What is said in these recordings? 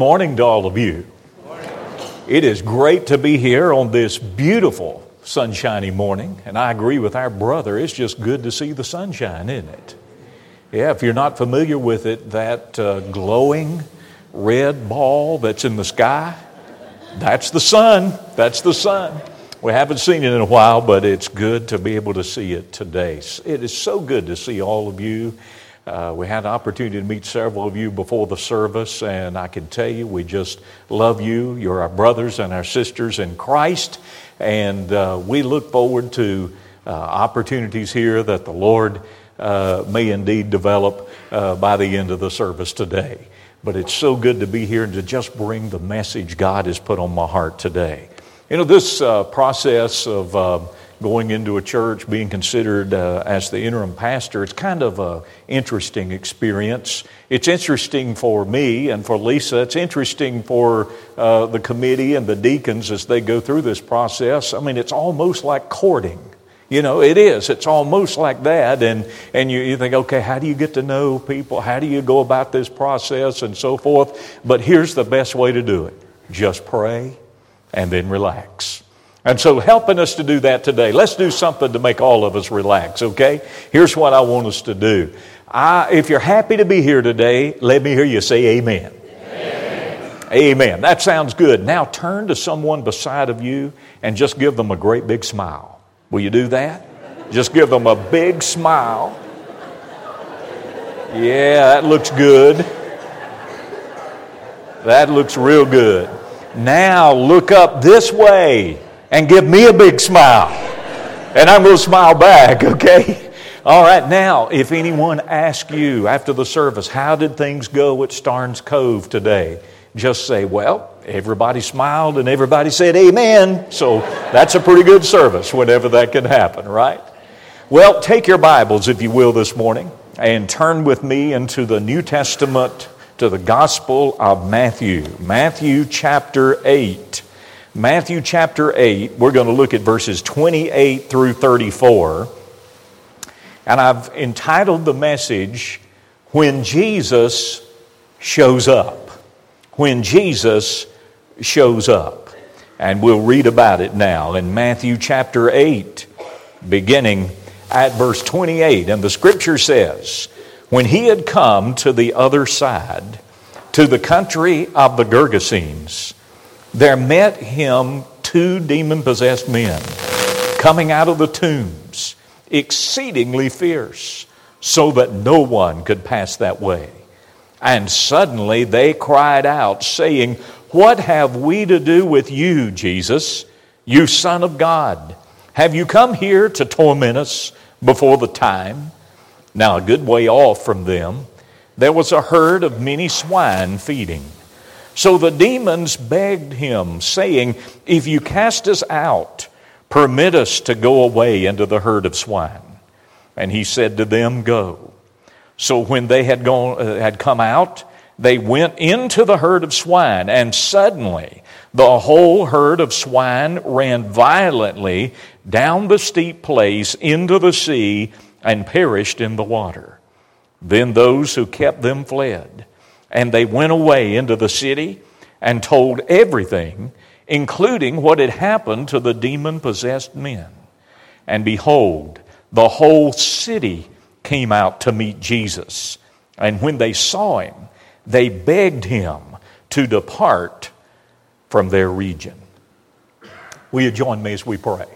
Morning to all of you. It is great to be here on this beautiful sunshiny morning, and I agree with our brother. It's just good to see the sunshine, isn't it? Yeah, if you're not familiar with it, that uh, glowing red ball that's in the sky, that's the sun. That's the sun. We haven't seen it in a while, but it's good to be able to see it today. It is so good to see all of you uh, we had an opportunity to meet several of you before the service, and I can tell you we just love you. You're our brothers and our sisters in Christ, and uh, we look forward to uh, opportunities here that the Lord uh, may indeed develop uh, by the end of the service today. But it's so good to be here and to just bring the message God has put on my heart today. You know, this uh, process of going into a church, being considered uh, as the interim pastor, it's kind of an interesting experience. It's interesting for me and for Lisa. It's interesting for uh, the committee and the deacons as they go through this process. I mean, it's almost like courting. You know, it is. It's almost like that. And, and you, you think, okay, how do you get to know people? How do you go about this process and so forth? But here's the best way to do it just pray and then relax. And so, helping us to do that today, let's do something to make all of us relax, okay? Here's what I want us to do. I, if you're happy to be here today, let me hear you say amen. amen. Amen. That sounds good. Now turn to someone beside of you and just give them a great big smile. Will you do that? Just give them a big smile. Yeah, that looks good. That looks real good. Now look up this way and give me a big smile. And I'm going to smile back, okay? All right, now, if anyone asks you after the service, how did things go at Starnes Cove today? Just say, well, everybody smiled and everybody said amen. So that's a pretty good service whenever that can happen, right? Well, take your Bibles, if you will, this morning and turn with me into the New Testament to the Gospel of Matthew. Matthew chapter 8. Matthew chapter 8, we're going to look at verses 28 through 34. And I've entitled the message, When Jesus Shows Up. When Jesus Shows Up. And we'll read about it now in Matthew chapter 8, beginning at verse 28. And the scripture says, When he had come to the other side, to the country of the Gergesenes, there met him two demon possessed men coming out of the tombs, exceedingly fierce, so that no one could pass that way. And suddenly they cried out, saying, What have we to do with you, Jesus, you Son of God? Have you come here to torment us before the time? Now, a good way off from them, there was a herd of many swine feeding. So the demons begged him, saying, If you cast us out, permit us to go away into the herd of swine. And he said to them, Go. So when they had, gone, uh, had come out, they went into the herd of swine, and suddenly the whole herd of swine ran violently down the steep place into the sea and perished in the water. Then those who kept them fled. And they went away into the city and told everything, including what had happened to the demon possessed men. And behold, the whole city came out to meet Jesus. And when they saw him, they begged him to depart from their region. Will you join me as we pray?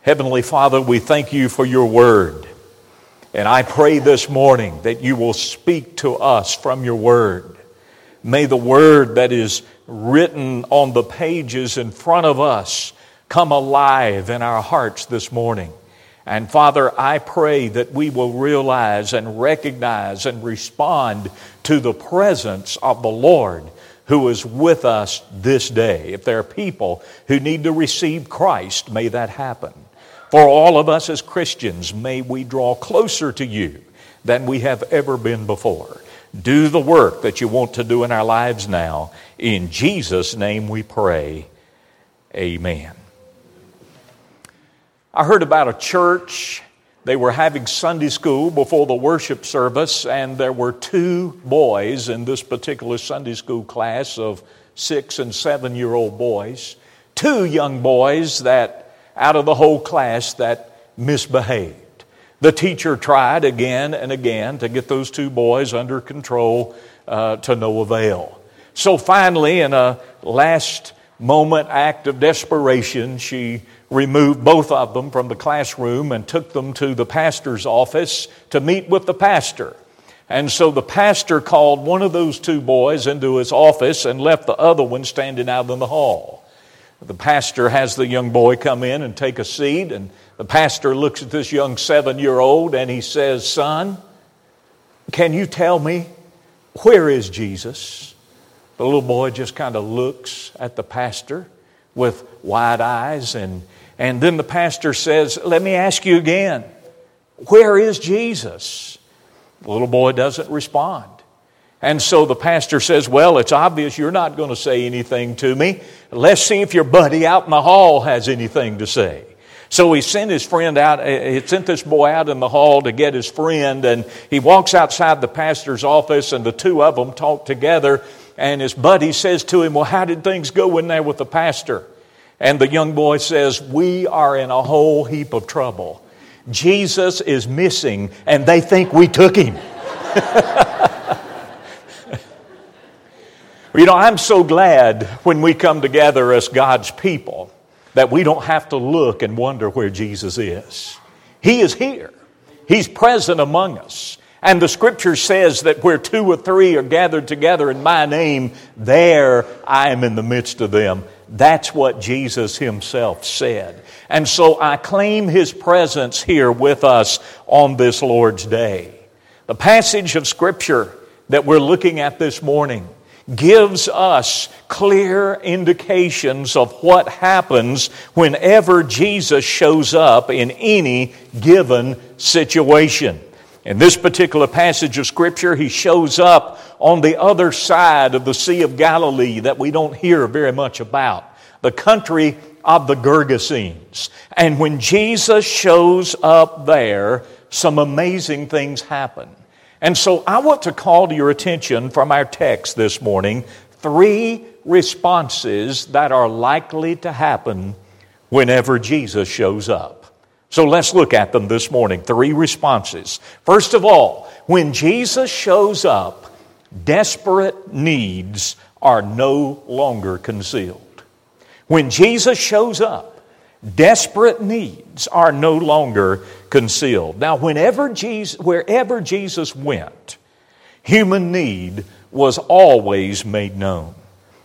Heavenly Father, we thank you for your word. And I pray this morning that you will speak to us from your word. May the word that is written on the pages in front of us come alive in our hearts this morning. And Father, I pray that we will realize and recognize and respond to the presence of the Lord who is with us this day. If there are people who need to receive Christ, may that happen. For all of us as Christians, may we draw closer to you than we have ever been before. Do the work that you want to do in our lives now. In Jesus' name we pray. Amen. I heard about a church they were having Sunday school before the worship service, and there were two boys in this particular Sunday school class of six and seven year old boys, two young boys that, out of the whole class, that misbehaved. The teacher tried again and again to get those two boys under control uh, to no avail. So finally, in a last moment act of desperation, she removed both of them from the classroom and took them to the pastor's office to meet with the pastor. And so the pastor called one of those two boys into his office and left the other one standing out in the hall. The pastor has the young boy come in and take a seat, and the pastor looks at this young seven year old and he says, Son, can you tell me where is Jesus? The little boy just kind of looks at the pastor with wide eyes, and, and then the pastor says, Let me ask you again, where is Jesus? The little boy doesn't respond. And so the pastor says, Well, it's obvious you're not going to say anything to me. Let's see if your buddy out in the hall has anything to say. So he sent his friend out, he sent this boy out in the hall to get his friend, and he walks outside the pastor's office, and the two of them talk together. And his buddy says to him, Well, how did things go in there with the pastor? And the young boy says, We are in a whole heap of trouble. Jesus is missing, and they think we took him. you know, I'm so glad when we come together as God's people that we don't have to look and wonder where Jesus is. He is here, He's present among us. And the scripture says that where two or three are gathered together in my name, there I am in the midst of them. That's what Jesus himself said. And so I claim his presence here with us on this Lord's day. The passage of scripture that we're looking at this morning gives us clear indications of what happens whenever Jesus shows up in any given situation. In this particular passage of Scripture, he shows up on the other side of the Sea of Galilee that we don't hear very much about, the country of the Gergesenes. And when Jesus shows up there, some amazing things happen. And so I want to call to your attention from our text this morning three responses that are likely to happen whenever Jesus shows up. So let's look at them this morning. Three responses. First of all, when Jesus shows up, desperate needs are no longer concealed. When Jesus shows up, desperate needs are no longer concealed. Now, whenever Jesus, wherever Jesus went, human need was always made known.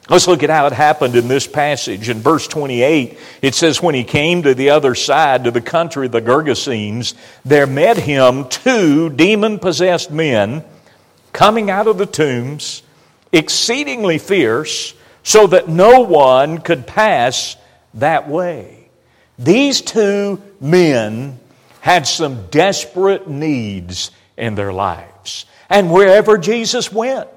Let's look at how it happened in this passage. In verse 28, it says, When he came to the other side, to the country of the Gergesenes, there met him two demon possessed men coming out of the tombs, exceedingly fierce, so that no one could pass that way. These two men had some desperate needs in their lives. And wherever Jesus went,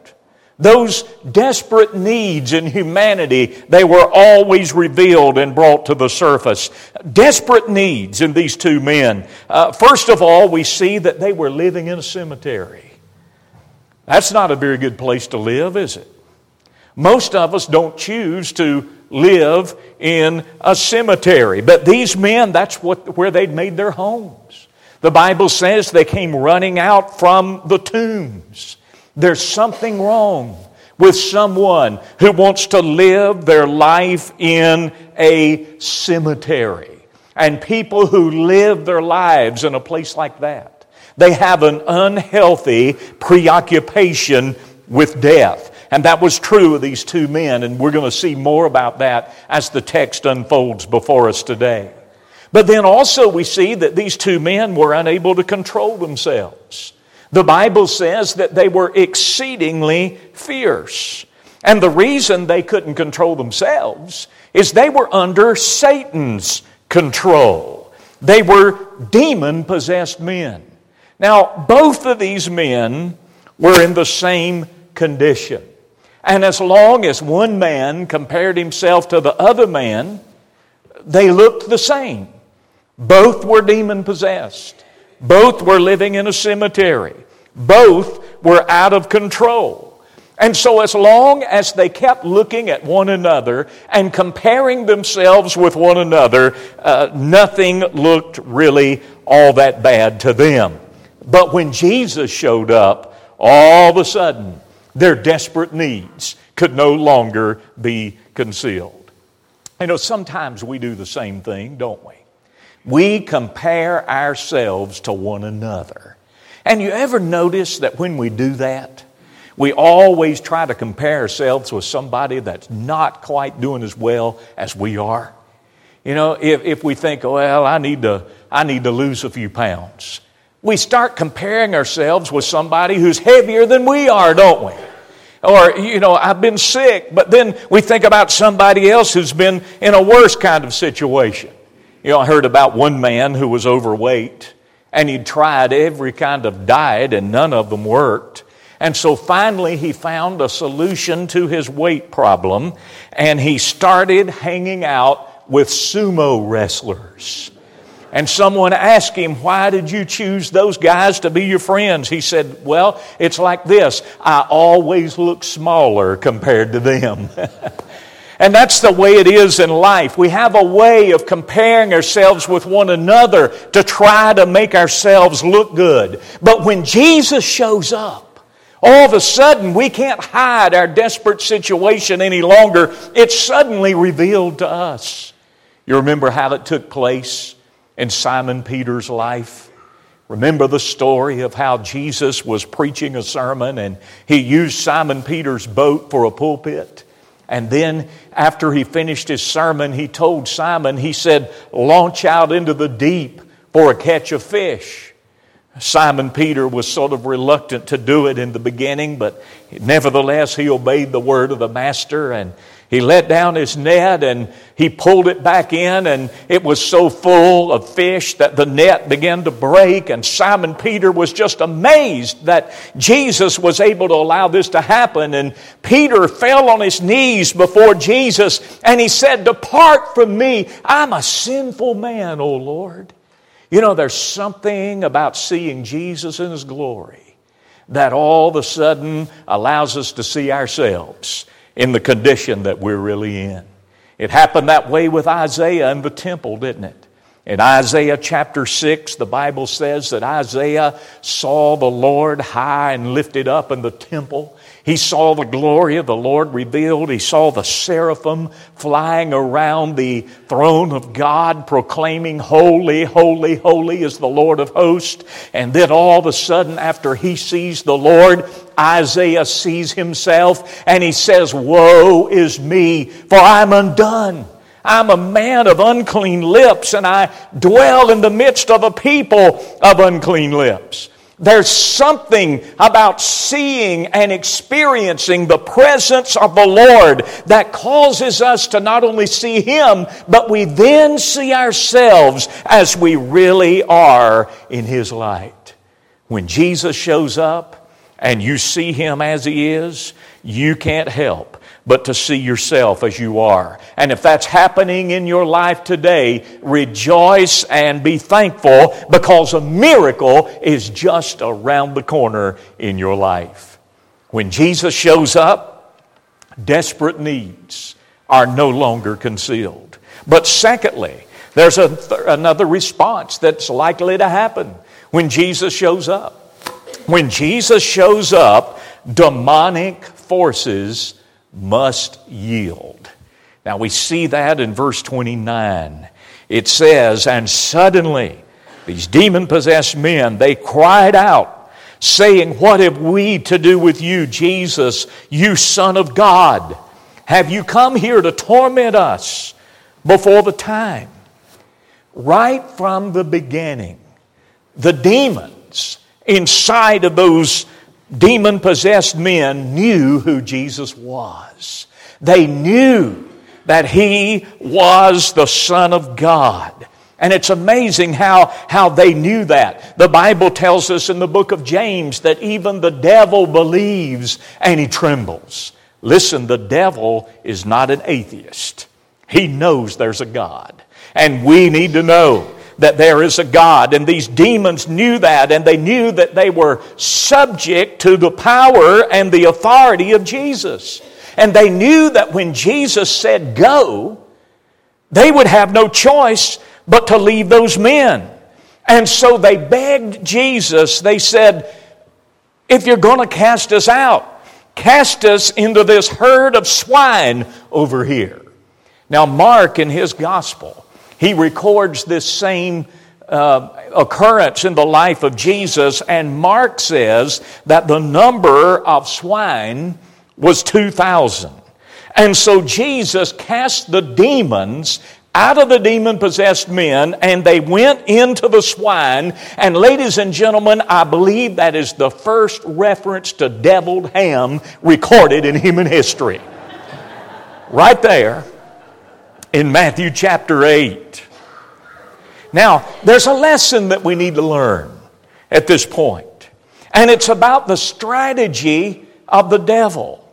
those desperate needs in humanity, they were always revealed and brought to the surface. Desperate needs in these two men. Uh, first of all, we see that they were living in a cemetery. That's not a very good place to live, is it? Most of us don't choose to live in a cemetery, but these men, that's what, where they'd made their homes. The Bible says they came running out from the tombs. There's something wrong with someone who wants to live their life in a cemetery. And people who live their lives in a place like that, they have an unhealthy preoccupation with death. And that was true of these two men, and we're going to see more about that as the text unfolds before us today. But then also we see that these two men were unable to control themselves. The Bible says that they were exceedingly fierce. And the reason they couldn't control themselves is they were under Satan's control. They were demon possessed men. Now, both of these men were in the same condition. And as long as one man compared himself to the other man, they looked the same. Both were demon possessed. Both were living in a cemetery. Both were out of control. And so, as long as they kept looking at one another and comparing themselves with one another, uh, nothing looked really all that bad to them. But when Jesus showed up, all of a sudden, their desperate needs could no longer be concealed. You know, sometimes we do the same thing, don't we? We compare ourselves to one another. And you ever notice that when we do that, we always try to compare ourselves with somebody that's not quite doing as well as we are. You know, if, if we think, well, I need, to, I need to lose a few pounds, we start comparing ourselves with somebody who's heavier than we are, don't we? Or, you know, I've been sick, but then we think about somebody else who's been in a worse kind of situation. You know, I heard about one man who was overweight and he'd tried every kind of diet and none of them worked. And so finally, he found a solution to his weight problem, and he started hanging out with sumo wrestlers. And someone asked him, Why did you choose those guys to be your friends? He said, Well, it's like this I always look smaller compared to them. and that's the way it is in life. We have a way of comparing ourselves with one another to try to make ourselves look good. But when Jesus shows up, all of a sudden, we can't hide our desperate situation any longer. It's suddenly revealed to us. You remember how it took place in Simon Peter's life? Remember the story of how Jesus was preaching a sermon and he used Simon Peter's boat for a pulpit? And then, after he finished his sermon, he told Simon, he said, Launch out into the deep for a catch of fish. Simon Peter was sort of reluctant to do it in the beginning, but nevertheless, he obeyed the word of the master and he let down his net and he pulled it back in, and it was so full of fish that the net began to break. And Simon Peter was just amazed that Jesus was able to allow this to happen. And Peter fell on his knees before Jesus and he said, Depart from me, I'm a sinful man, O Lord. You know, there's something about seeing Jesus in His glory that all of a sudden allows us to see ourselves in the condition that we're really in. It happened that way with Isaiah in the temple, didn't it? In Isaiah chapter 6, the Bible says that Isaiah saw the Lord high and lifted up in the temple. He saw the glory of the Lord revealed. He saw the seraphim flying around the throne of God, proclaiming, Holy, holy, holy is the Lord of hosts. And then all of a sudden, after he sees the Lord, Isaiah sees himself and he says, Woe is me, for I'm undone. I'm a man of unclean lips, and I dwell in the midst of a people of unclean lips. There's something about seeing and experiencing the presence of the Lord that causes us to not only see Him, but we then see ourselves as we really are in His light. When Jesus shows up and you see Him as He is, you can't help but to see yourself as you are. And if that's happening in your life today, rejoice and be thankful because a miracle is just around the corner in your life. When Jesus shows up, desperate needs are no longer concealed. But secondly, there's th- another response that's likely to happen when Jesus shows up. When Jesus shows up, demonic forces must yield. Now we see that in verse 29. It says, And suddenly these demon possessed men, they cried out, saying, What have we to do with you, Jesus, you Son of God? Have you come here to torment us before the time? Right from the beginning, the demons inside of those demon possessed men knew who Jesus was. They knew that he was the Son of God. And it's amazing how, how they knew that. The Bible tells us in the book of James that even the devil believes and he trembles. Listen, the devil is not an atheist. He knows there's a God. And we need to know that there is a God. And these demons knew that, and they knew that they were subject to the power and the authority of Jesus. And they knew that when Jesus said go, they would have no choice but to leave those men. And so they begged Jesus, they said, If you're going to cast us out, cast us into this herd of swine over here. Now, Mark in his gospel, he records this same uh, occurrence in the life of Jesus, and Mark says that the number of swine was 2,000. And so Jesus cast the demons out of the demon possessed men and they went into the swine. And ladies and gentlemen, I believe that is the first reference to deviled ham recorded in human history. right there in Matthew chapter 8. Now, there's a lesson that we need to learn at this point, and it's about the strategy of the devil.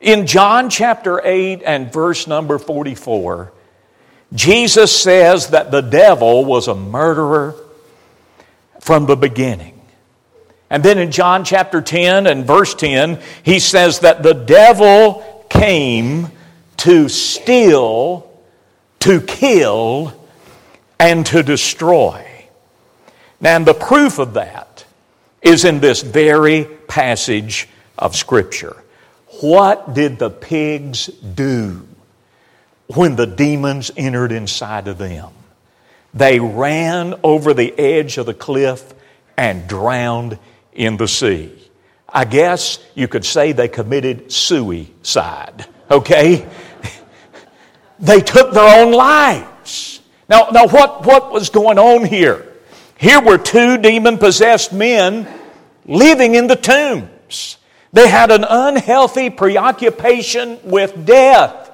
In John chapter 8 and verse number 44, Jesus says that the devil was a murderer from the beginning. And then in John chapter 10 and verse 10, he says that the devil came to steal, to kill, and to destroy. Now, and the proof of that is in this very passage of Scripture. What did the pigs do when the demons entered inside of them? They ran over the edge of the cliff and drowned in the sea. I guess you could say they committed suicide, okay? They took their own lives. Now, now what, what was going on here? Here were two demon possessed men living in the tombs. They had an unhealthy preoccupation with death.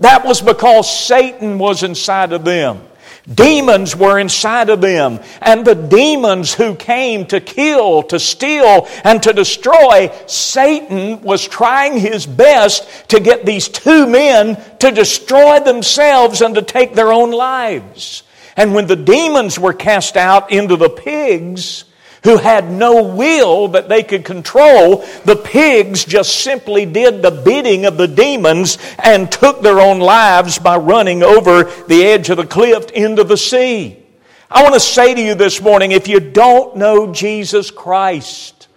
That was because Satan was inside of them. Demons were inside of them. And the demons who came to kill, to steal, and to destroy, Satan was trying his best to get these two men to destroy themselves and to take their own lives. And when the demons were cast out into the pigs, who had no will that they could control. The pigs just simply did the bidding of the demons and took their own lives by running over the edge of the cliff into the sea. I want to say to you this morning if you don't know Jesus Christ,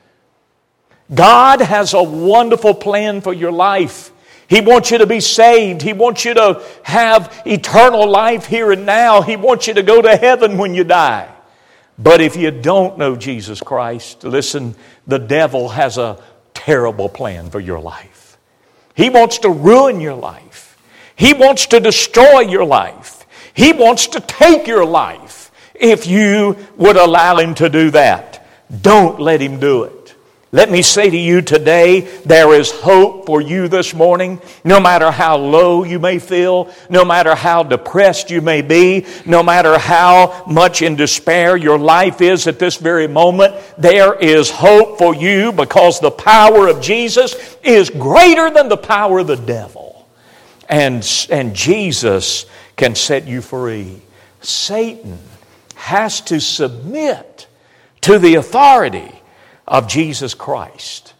God has a wonderful plan for your life. He wants you to be saved. He wants you to have eternal life here and now. He wants you to go to heaven when you die. But if you don't know Jesus Christ, listen, the devil has a terrible plan for your life. He wants to ruin your life. He wants to destroy your life. He wants to take your life if you would allow him to do that. Don't let him do it. Let me say to you today, there is hope for you this morning. No matter how low you may feel, no matter how depressed you may be, no matter how much in despair your life is at this very moment, there is hope for you because the power of Jesus is greater than the power of the devil. And, and Jesus can set you free. Satan has to submit to the authority of Jesus Christ.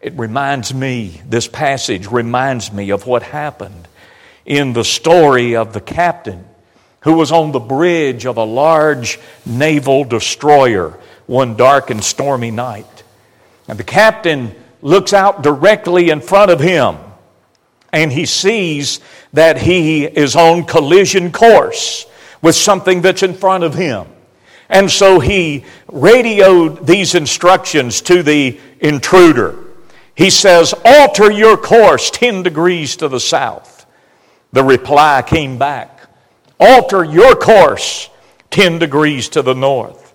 It reminds me, this passage reminds me of what happened in the story of the captain who was on the bridge of a large naval destroyer one dark and stormy night. And the captain looks out directly in front of him and he sees that he is on collision course with something that's in front of him. And so he radioed these instructions to the intruder. He says, Alter your course 10 degrees to the south. The reply came back, Alter your course 10 degrees to the north.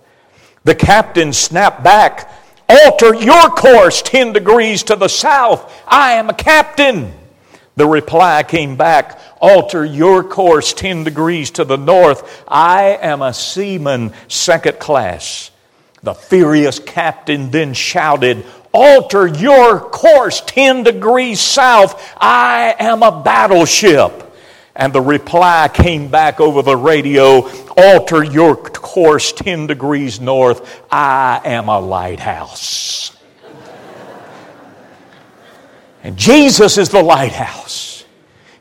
The captain snapped back, Alter your course 10 degrees to the south. I am a captain. The reply came back Alter your course 10 degrees to the north. I am a seaman, second class. The furious captain then shouted, Alter your course 10 degrees south. I am a battleship. And the reply came back over the radio alter your course 10 degrees north. I am a lighthouse. And Jesus is the lighthouse.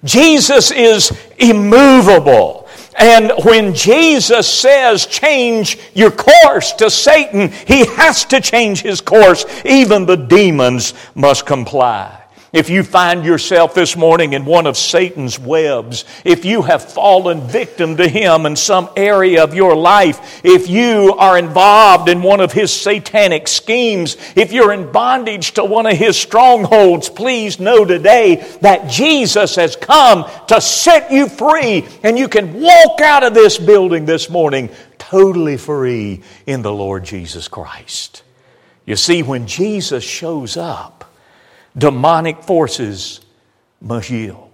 Jesus is immovable. And when Jesus says change your course to Satan, he has to change his course. Even the demons must comply. If you find yourself this morning in one of Satan's webs, if you have fallen victim to him in some area of your life, if you are involved in one of his satanic schemes, if you're in bondage to one of his strongholds, please know today that Jesus has come to set you free and you can walk out of this building this morning totally free in the Lord Jesus Christ. You see, when Jesus shows up, demonic forces must yield.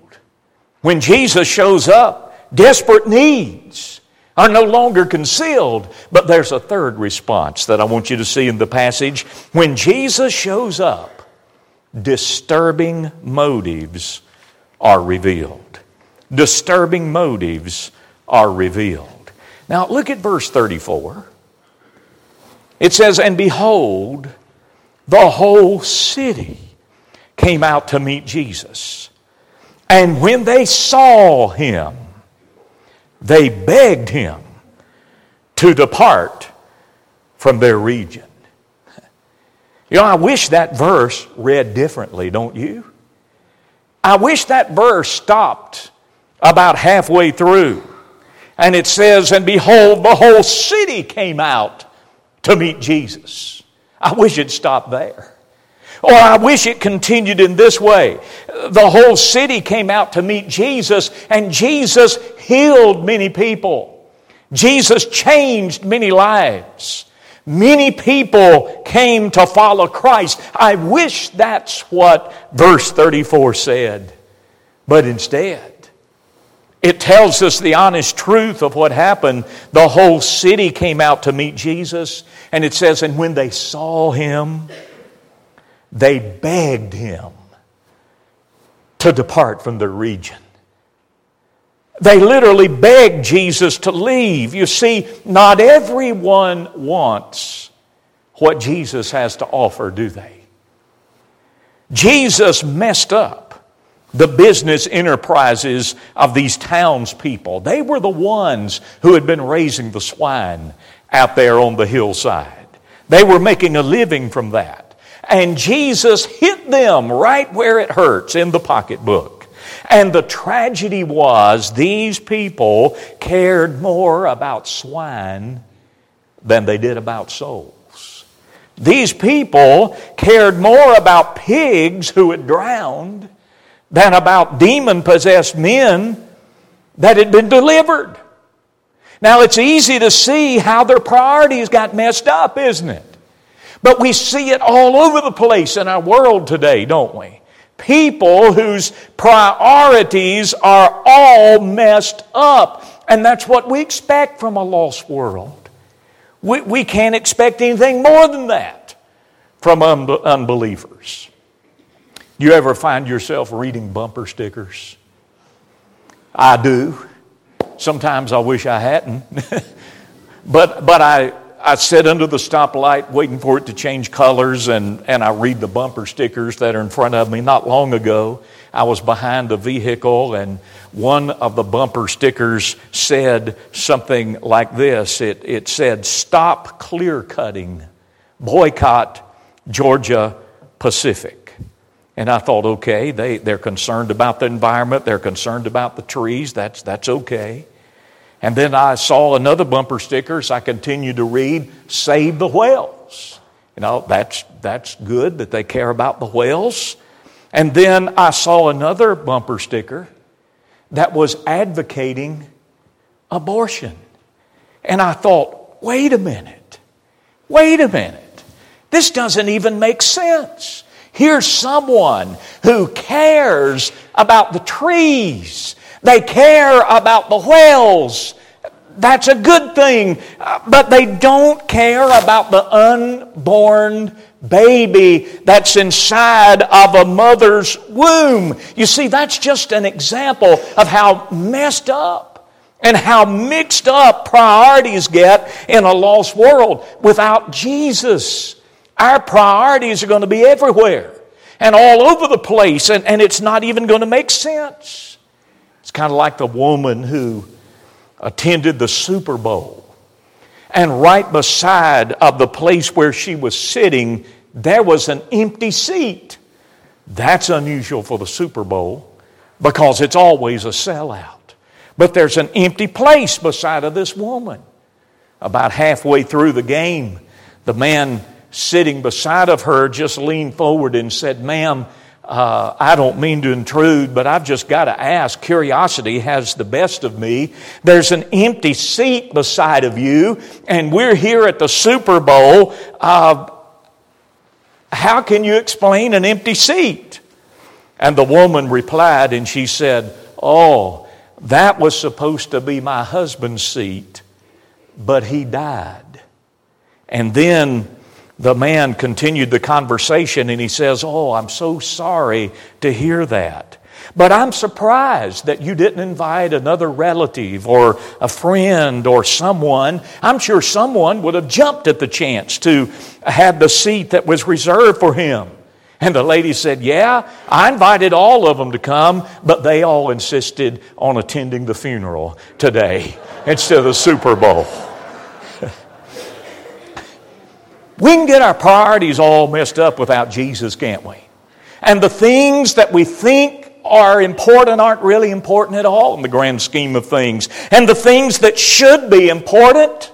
When Jesus shows up, desperate needs are no longer concealed. But there's a third response that I want you to see in the passage. When Jesus shows up, disturbing motives are revealed. Disturbing motives are revealed. Now look at verse 34. It says, And behold, the whole city came out to meet Jesus. And when they saw him, they begged him to depart from their region. You know, I wish that verse read differently, don't you? I wish that verse stopped about halfway through. And it says, And behold, the whole city came out to meet Jesus. I wish it stopped there. Or I wish it continued in this way. The whole city came out to meet Jesus, and Jesus healed many people. Jesus changed many lives. Many people came to follow Christ. I wish that's what verse 34 said. But instead, it tells us the honest truth of what happened. The whole city came out to meet Jesus, and it says, and when they saw him, they begged him to depart from the region. They literally begged Jesus to leave. You see, not everyone wants what Jesus has to offer, do they? Jesus messed up the business enterprises of these townspeople. They were the ones who had been raising the swine out there on the hillside. They were making a living from that. And Jesus hit them right where it hurts in the pocketbook. And the tragedy was these people cared more about swine than they did about souls. These people cared more about pigs who had drowned than about demon possessed men that had been delivered. Now, it's easy to see how their priorities got messed up, isn't it? But we see it all over the place in our world today, don't we? People whose priorities are all messed up. And that's what we expect from a lost world. We, we can't expect anything more than that from un- unbelievers. You ever find yourself reading bumper stickers? I do. Sometimes I wish I hadn't. but, but I, I sit under the stoplight waiting for it to change colors, and, and I read the bumper stickers that are in front of me. Not long ago, I was behind a vehicle, and one of the bumper stickers said something like this it, it said, Stop clear cutting, boycott Georgia Pacific. And I thought, okay, they, they're concerned about the environment, they're concerned about the trees, that's, that's okay. And then I saw another bumper sticker, so I continued to read, Save the Whales. You know, that's, that's good that they care about the whales. And then I saw another bumper sticker that was advocating abortion. And I thought, wait a minute, wait a minute. This doesn't even make sense. Here's someone who cares about the trees they care about the whales. That's a good thing. But they don't care about the unborn baby that's inside of a mother's womb. You see, that's just an example of how messed up and how mixed up priorities get in a lost world. Without Jesus, our priorities are going to be everywhere and all over the place, and, and it's not even going to make sense. It's kind of like the woman who attended the Super Bowl. And right beside of the place where she was sitting, there was an empty seat. That's unusual for the Super Bowl because it's always a sellout. But there's an empty place beside of this woman. About halfway through the game, the man sitting beside of her just leaned forward and said, Ma'am, uh, I don't mean to intrude, but I've just got to ask. Curiosity has the best of me. There's an empty seat beside of you, and we're here at the Super Bowl. Uh, how can you explain an empty seat? And the woman replied, and she said, Oh, that was supposed to be my husband's seat, but he died. And then the man continued the conversation and he says, Oh, I'm so sorry to hear that. But I'm surprised that you didn't invite another relative or a friend or someone. I'm sure someone would have jumped at the chance to have the seat that was reserved for him. And the lady said, Yeah, I invited all of them to come, but they all insisted on attending the funeral today instead of the Super Bowl. We can get our priorities all messed up without Jesus, can't we? And the things that we think are important aren't really important at all in the grand scheme of things. And the things that should be important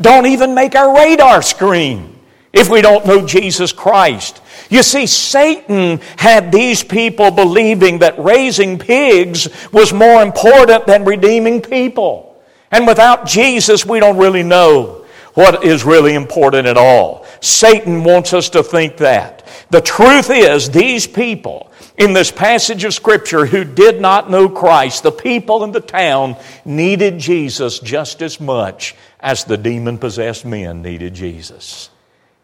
don't even make our radar screen if we don't know Jesus Christ. You see, Satan had these people believing that raising pigs was more important than redeeming people. And without Jesus, we don't really know what is really important at all. Satan wants us to think that. The truth is, these people in this passage of Scripture who did not know Christ, the people in the town needed Jesus just as much as the demon possessed men needed Jesus.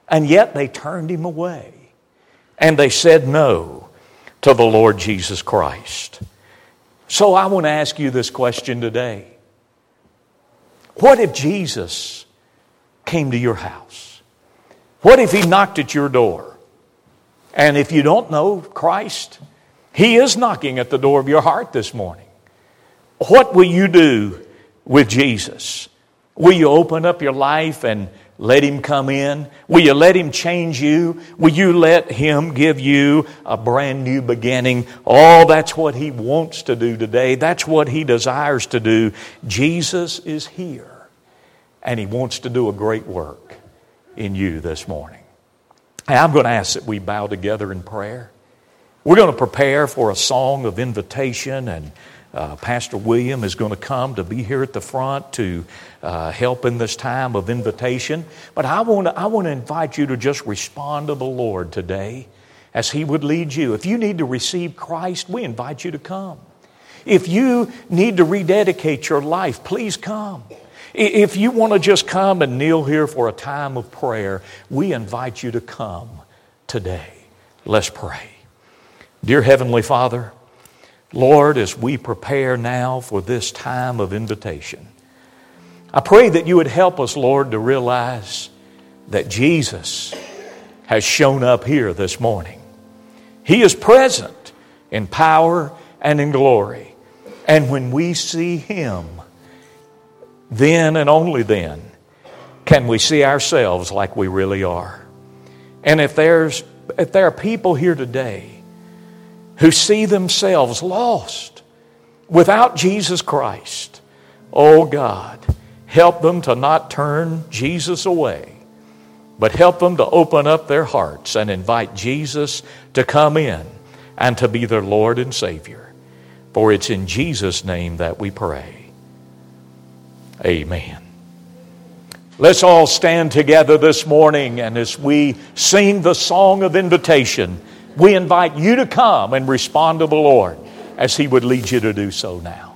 And yet they turned him away and they said no to the Lord Jesus Christ. So I want to ask you this question today What if Jesus came to your house? What if he knocked at your door? And if you don't know Christ, he is knocking at the door of your heart this morning. What will you do with Jesus? Will you open up your life and let Him come in? Will you let Him change you? Will you let Him give you a brand new beginning? Oh, that's what He wants to do today. That's what He desires to do. Jesus is here and He wants to do a great work in you this morning. Hey, I'm going to ask that we bow together in prayer. We're going to prepare for a song of invitation, and uh, Pastor William is going to come to be here at the front to uh, help in this time of invitation. But I want, to, I want to invite you to just respond to the Lord today as He would lead you. If you need to receive Christ, we invite you to come. If you need to rededicate your life, please come. If you want to just come and kneel here for a time of prayer, we invite you to come today. Let's pray. Dear Heavenly Father, Lord, as we prepare now for this time of invitation, I pray that you would help us, Lord, to realize that Jesus has shown up here this morning. He is present in power and in glory. And when we see Him, then and only then can we see ourselves like we really are. And if there's if there are people here today who see themselves lost without Jesus Christ, oh God, help them to not turn Jesus away, but help them to open up their hearts and invite Jesus to come in and to be their Lord and Savior. For it's in Jesus' name that we pray. Amen. Let's all stand together this morning, and as we sing the song of invitation, we invite you to come and respond to the Lord as He would lead you to do so now.